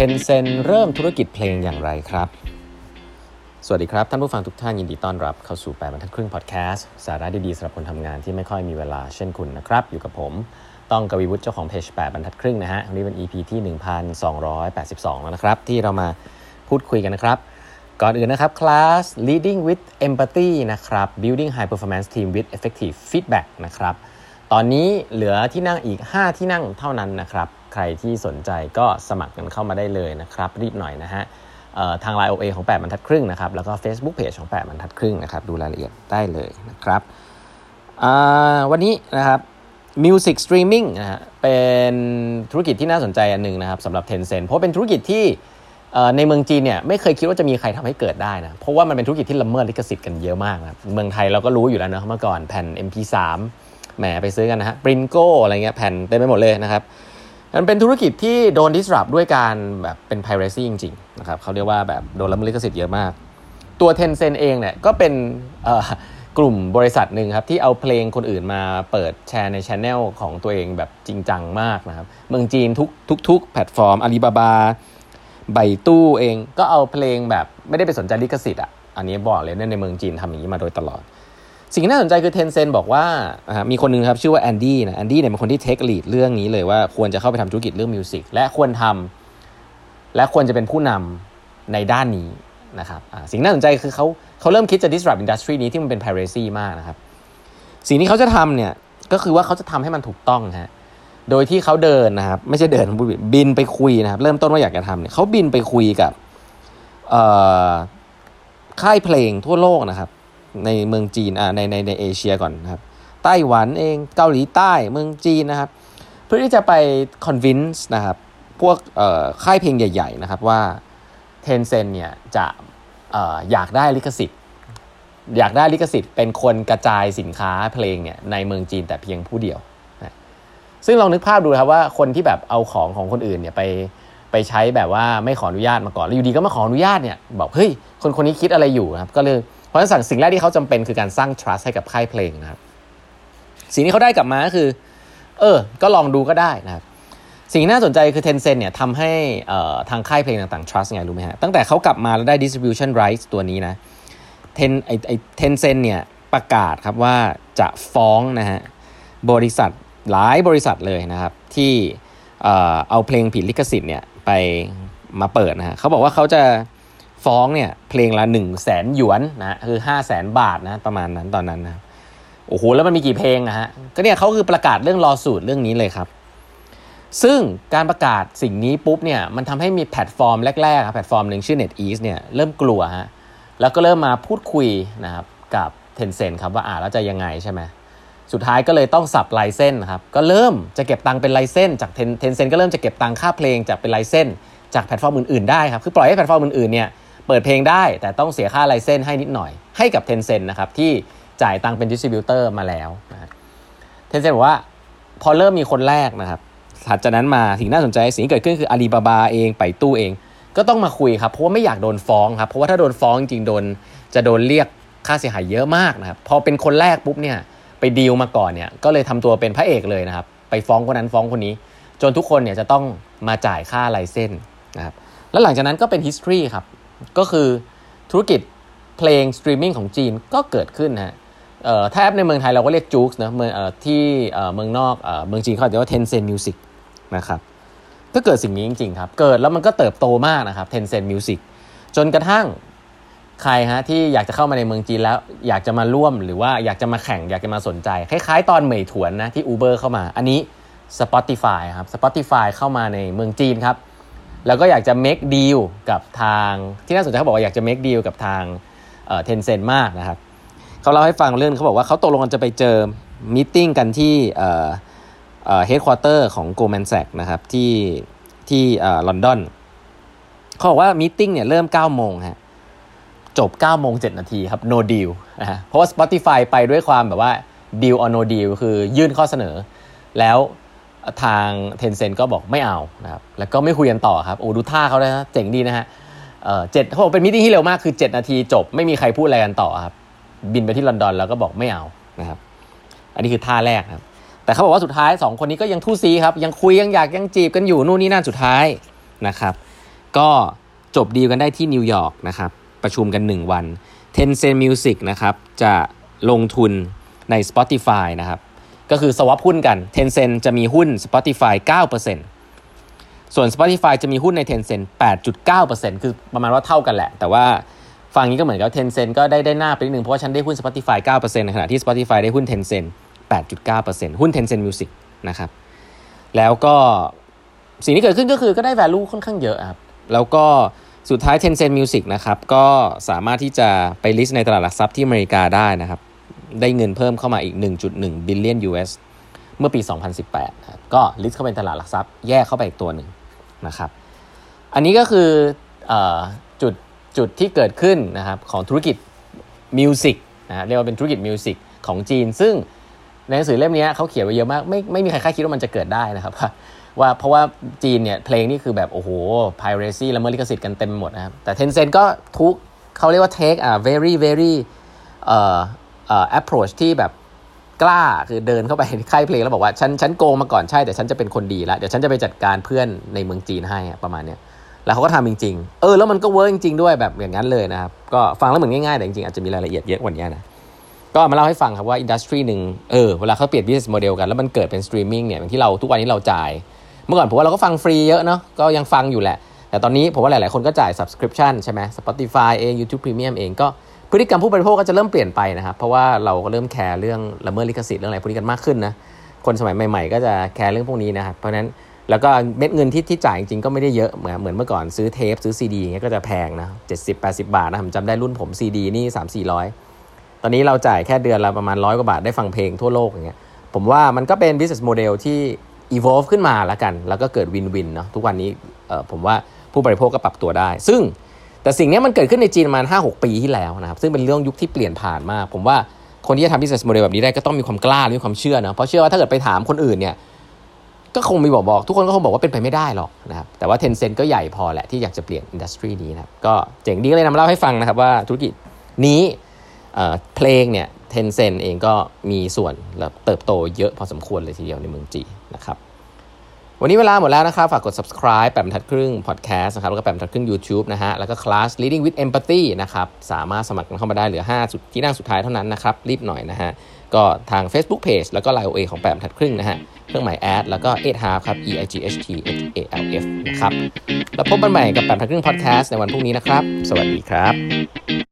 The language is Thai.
Tencent เริ่มธุรกิจเพลงอย่างไรครับ สวัสดีครับ ท่านผู้ฟังทุกท่านยินดีต้อนรับเข้าสู่แปดบรรทัดครึ่งพอดแคสต์สาระดีๆสำหรับคนทำงานที่ไม่ค่อยมีเวลาเช่นคุณนะครับ อยู่กับผมต้องกวีวุฒิเจ้าของเพจ8บรรทัดครึ่งนะฮะวันนี้เป็น EP ที่ 1282 แล้วนะครับ ที่เรามาพูดคุยกันนะครับ ก่อนอื่นนะครับคลาส leading with empathy นะครับ building high performance team with effective feedback นะครับตอนนี้เหลือที่นั่งอีก 5 ที่นั่งเท่านั้นนะครับ ใครที่สนใจก็สมัครกันเข้ามาได้เลยนะครับ รีบหน่อยนะฮะทาง Line OA ของ 8บรรทัดครึ่งนะครับ แล้วก็ Facebook Page ของ 8บรรทัดครึ่งนะครับ ดูรายละเอียดได้เลยนะครับ วันนี้นะครับ Music Streaming นะฮะเป็นธุรกิจที่น่าสนใจอันหนึ่งนะครับสำหรับ Tencent เพราะเป็นธุรกิจที่ในเมืองจีนเนี่ยไม่เคยคิดว่าจะมีใครทำให้เกิดได้นะ เพราะว่ามันเป็นธุรกิจที่ละเมิดลิขสิทธิ์กันเยอะมากนะเมืองไทยเราก็รู้อยู่แล้วนะเมื่อก่อนแผ่น MP3 แหมไปซื้อกันนะฮะปรินโกอะไรเงี้ยแผ่นเต็มไปหมดเลยนะครับ มันเป็นธุรกิจที่โดน disrupt ด้วยการแบบเป็น piracy จริงๆนะครับเขาเรียกว่าแบบโดนละเมิดลิขสิทธิ์เยอะมาก ตัว Tencent เองเนี่ยก็เป็นกลุ่มบริษัทหนึ่งครับที่เอาเพลงคนอื่นมาเปิดแชร์ในช anel ของตัวเองแบบจริงจังมากนะครับ เมืองจีนทุกทุกทุกแพลตฟอร์ม Alibaba Baidu เองก็เอาเพลงแบบไม่ได้ไปสนใจลิขสิทธิ์อะอันนี้บอกเลยในเมืองจีนทำอย่างนี้มาโดยตลอด สิ่งที่น่าสนใจคือ Tencent บอกว่ามีคนนึงครับชื่อว่าแอนดี้นะแอนดี้เนี่ยเป็นคนที่ take lead เรื่องนี้เลยว่าควรจะเข้าไปทำธุรกิจเรื่อง music และควรทำและควรจะเป็นผู้นำในด้านนี้นะครับสิ่งน่าสนใจคือเขาเขาเริ่มคิดจะ disrupt industry นี้ที่มันเป็น piracy มากนะครับ สิ่งที่เขาจะทำเนี่ยก็คือว่าเขาจะทำให้มันถูกต้องฮะโดยที่เขาเดินนะครับไม่ใช่เดินบินไปคุยนะครับ เริ่มต้นว่าอยากจะทำเนี่ยเขาบินไปคุยกับค่ายเพลงทั่วโลกนะครับ ในเมืองจีนอ่าในในในเอเชียก่อนนะครับไต้หวันเองเกาหลีใต้เมืองจีนนะครับ เพื่อที่จะไป convince นะครับพวกค่ายเพลงใหญ่ ๆ นะครับว่า Tencent เนี่ยจะออยากได้ลิขสิทธิ์ อยากได้ลิขสิทธิ์เป็นคนกระจายสินค้าเพลงเนี่ยในเมืองจีนแต่เพียงผู้เดียวซึ่งลองนึกภาพดูครับว่าคนที่แบบเอาของของคนอื่นเนี่ยไปไปใช้แบบว่าไม่ขออนุญาตมาก่อนแล้วอยู่ดีก็มาขออนุญาตเนี่ยบอกเฮ้ยคนคนนี้คิดอะไรอยู่ครับก็เลย ราะฉะนั้นสิ่งแรกที่เขาจำเป็นคือการสร้าง trust ให้กับค่ายเพลงนะครับ สิ่งที่เขาได้กลับมาก็คือ เออ ก็ลองดูก็ได้นะครับ สิ่งน่าสนใจคือ Tencent เนี่ยทำให้ทางค่ายเพลงต่างๆ trust ไงรู้ไหมฮะ ตั้งแต่เขากลับมาแล้วได้ distribution rights ตัวนี้นะเทนไอไอเทนเซนเนี่ยประกาศครับว่าจะฟ้องนะฮะบริษัทหลายบริษัทเลยนะครับ ที่เอาเพลงผิดลิขสิทธิ์เนี่ยไปมาเปิดนะฮะเขาบอกว่าเขาจะ ฟ้องเนี่ยเพลงละหนึ่งแสนหยวนนะคือ5 0 0แสนบาทนะประมาณนั้นตอนนั้นนะโอ้โหแล้วมันมีกี่เพลงนะฮะก็เนี่ยเขาคือประกาศเรื่อง lawsuit เรื่องนี้เลยครับ ซึ่งการประกาศสิ่งนี้ปุ๊บเนี่ยมันทำให้มีแพลตฟอร์มแรกๆแพลตฟอร์มหนึ่งชื่อ NetEase เนี่ยเริ่มกลัวฮะแล้วก็เริ่มมาพูดคุยนะครับกับ Tencent ครับว่าอ่าแล้วจะยังไงใช่ไหมสุดท้ายก็เลยต้อง sub-license ครับก็เริ่มจะเก็บตังค์เป็น license จาก Tencent ก็เริ่มจะเก็บตังค่าเพลงจากเป็น license จากแพลตฟอร์มอื่นๆได้ครับคือปล่อยให้แพลตฟอร์มอื่นๆเนี่ย เปิดเพลงได้ แต่ต้องเสียค่า license ให้นิดหน่อย ให้กับ Tencent นะครับที่จ่ายตังเป็น distributor มาแล้วนะ Tencent บอกว่าพอเริ่มมีคนแรกนะครับถัดจากนั้นมาสิ่งน่าสนใจสิ่งที่เกิดขึ้นคืออาลีบาบาเอง Baidu เอง ก็ต้องมาคุยครับเพราะว่าไม่อยากโดนฟ้องครับเพราะว่าถ้าโดนฟ้องจริงๆโดนจะโดนเรียกค่าเสียหายเยอะมากนะครับพอเป็นคนแรกปุ๊บเนี่ยไปดีลมาก่อนเนี่ยก็เลยทำตัวเป็นพระเอกเลยนะครับไปฟ้องคนนั้นฟ้องคนนี้ จนทุกคนเนี่ยจะต้องมาจ่ายค่า license นะครับแล้วหลังจากนั้นก็เป็น history ครับ ก็คือธุรกิจเพลงสตรีมมิ่งของจีนก็เกิดขึ้นนะถ้าแอปในเมืองไทยเราก็เรียก JOOX นะเมืองเอ่อที่เมืองนอกเอ่อเมืองจีนเขาเรียกว่า Tencent Music นะครับก็เกิดสิ่งนี้จริง ๆ ครับ เกิดแล้วมันก็เติบโตมากนะครับ Tencent Music จนกระทั่งใครฮะที่อยากจะเข้ามาในเมืองจีนแล้วอยากจะมาร่วมหรือว่าอยากจะมาแข่งอยากจะมาสนใจ คล้ายๆ ตอนเหมยถวนนะที่ Uber เข้ามา อันนี้ Spotify ครับ Spotify เข้ามาในเมืองจีนครับ แล้วก็อยากจะ make deal กับทางที่น่าสนใจเขาบอกว่าอยากจะ make deal กับทางเทนเซ็นมากนะครับเขาเล่าให้ฟังเรื่องเขาบอกว่าเขาตกลงกันจะไปเจอมิ팅กันที่เฮดค q อเตอร์ของ Goldman Sachs นะครับที่ที่ลอนดอนเขาบอกว่ามิ팅เนี่ยเริ่ม9โมงฮะจบ9โมง7นาทีครับ no deal นะฮะเพราะว่า Spotify ไปด้วยความแบบว่า deal or no deal คือยื่นข้อเสนอ แล้ว ทาง Tencent ก็บอกไม่เอานะครับแล้วก็ไม่คุยกันต่อครับโอ้ดูท่าเขาเลยนะเจ๋งดีนะฮะเออเจ็ดเขาบอกเป็นมิ팅ที่เร็วมากคือ 7 นาทีจบ ไม่มีใครพูดอะไรกันต่อครับ บินไปที่ลอนดอนแล้วก็บอกไม่เอานะครับ อันนี้คือท่าแรกครับ แต่เขาบอกว่าสุดท้าย 2 คนนี้ก็ยังทู่ซีครับ ยังคุยยังอยากยังจีบกันอยู่นู่นนี่นั่นสุดท้ายนะครับ ก็จบดีกันได้ที่นิวยอร์กนะครับ ประชุมกัน 1 วัน Tencent Music นะครับ จะลงทุนใน Spotify นะครับ ก็คือสวอปหุ้นกัน Tencent จะมีหุ้น Spotify 9%ส่วน Spotify จะมีหุ้นใน Tencent 8.9%คือประมาณว่าเท่ากันแหละ แต่ว่าฟังนี้ก็เหมือนกับ Tencent ก็ได้ได้หน้าไปนิดนึง เพราะว่าฉันได้หุ้น Spotify 9%ในขณะที่ Spotify ได้หุ้น Tencent 8.9%หุ้น Tencent Music นะครับ แล้วก็สิ่งที่เกิดขึ้นก็คือก็ได้ value ค่อนข้างเยอะครับ แล้วก็สุดท้าย Tencent Music นะครับ ก็สามารถที่จะไปลิสต์ในตลาดหลักทรัพย์ที่อเมริกาได้นะครับ ได้เงินเพิ่มเข้ามาอีก 1.1 billion US เมื่อปี 2018ครับก็ลิสต์เข้าเป็นตลาดหลักทรัพย์แยกเข้าไปอีกตัวหนึ่งนะครับ อันนี้ก็คืออจุดจุดที่เกิดขึ้นนะครับของธุรกิจมิวสิกนะเรียกว่าเป็นธุรกิจมิวสิกของจีน ซึ่งในหนังสือเล่มนี้เขาเขียนไว้เยอะมาก ไม่ไม่มีใครคาดคิดว่ามันจะเกิดได้นะครับว่าเพราะว่าจีนเนี่ยเพลงนี่คือแบบ โอ้โห piracy ละเมิดลิขสิทธิ์กันเต็มหมดนะครับ แต่ Tencent ก็ทุกเขาเรียกว่า take a very very เอ่อ approach ที่แบบกล้าคือเดินเข้าไปค่ายเพลงแล้วบอกว่าฉันฉันโกงมาก่อนใช่แต่ฉันจะเป็นคนดีแล้วเดี๋ยวฉันจะไปจัดการเพื่อนในเมืองจีนให้ประมาณเนี้ยแล้วเขาก็ทำจริง ๆ เออแล้วมันก็ work จริง ๆ ด้วยแบบอย่างนั้นเลยนะครับ ก็ฟังแล้วเหมือนง่ายๆ แต่จริงๆ อาจจะมีรายละเอียดเยอะกว่านี้นะ ก็มาเล่าให้ฟังครับว่า industry หนึ่งเออเวลาเขาเปลี่ยน business model กันแล้วมันเกิดเป็นสตรีมมิ่งเนี่ยอย่างที่เราทุกวันนี้เราจ่าย เมื่อก่อนผมว่าเราก็ฟังฟรีเยอะเนาะก็ยังฟังอยู่แหละ แต่ตอนนี้ผมว่าหลายๆคนก็จ่าย subscription ใช่ไหม Spotify เอง YouTube Premium เองก็ พฤติกรรมผู้บริโภคก็จะเริ่มเปลี่ยนไปนะครับเพราะว่าเราก็เริ่มแคร์เรื่องละเมิดลิขสิทธิ์เรื่องอะไรพวกนี้กันมากขึ้นนะคนสมัยใหม่ ๆ ก็จะแคร์เรื่องพวกนี้นะครับเพราะนั้นแล้วก็เม็ดเงินที่ที่จ่ายจริงๆก็ไม่ได้เยอะเหมือนเหมือนเมื่อก่อนซื้อเทปซื้อซีดีอย่างเงี้ยก็จะแพงนะเจ็ดสิบแปดสิบบาทนะผมจำได้รุ่นผมซีดีนี่สามสี่ร้อยตอนนี้เราจ่ายแค่เดือนละประมาณร้อยกว่าบาทได้ฟังเพลงทั่วโลกอย่างเงี้ยผมว่ามันก็เป็น business model ที่ evolve ขึ้นมาแล้วกัน แล้วก็เกิด win-win เนาะทุกวันนี้ผมว่าผู้บริโภคก็ปรับตัวได้ ซึ่ง แต่สิ่งนี้มันเกิดขึ้นในจีนประมาณห้าหกปีที่แล้วนะครับซึ่งเป็นเรื่องยุคที่เปลี่ยนผ่านมาก ผมว่าคนที่จะทำ business model แบบนี้ได้ก็ต้องมีความกล้ามีความเชื่อนะเพราะเชื่อว่าถ้าเกิดไปถามคนอื่นเนี่ยก็คงมีบอกบอกทุกคนก็คงบอกว่าเป็นไปไม่ได้หรอกนะครับแต่ว่า Tencent ก็ใหญ่พอแหละที่อยากจะเปลี่ยนอินดัสทรีนี้นะครับก็เจ๋งดีก็เลยนำมาเล่าให้ฟังนะครับว่าธุรกิจนี้เพลงเนี่ย Tencent เองก็มีส่วนเติบโตเยอะพอสมควรเลยทีเดียวในเมืองจีนนะครับ วันนี้เวลาหมดแล้วนะครับ ฝากกด subscribe แปมทัดครึ่ง podcast นะครับ แล้วก็แปมทัดครึ่ง YouTube นะฮะ แล้วก็คลาส leading with empathy นะครับ สามารถสมัครกันเข้ามาได้เหลือ 5 สุดที่นั่งสุดท้ายเท่านั้นนะครับ รีบหน่อยนะฮะ ก็ทาง Facebook Page แล้วก็ Line OA ของแปมทัดครึ่งนะฮะ เครื่องหมายแอดแล้วก็8 half ครับ e i g h t h a l f นะครับ แล้วพบกันใหม่กับแปมทัดครึ่ง podcast ในวันพรุ่งนี้นะครับ สวัสดีครับ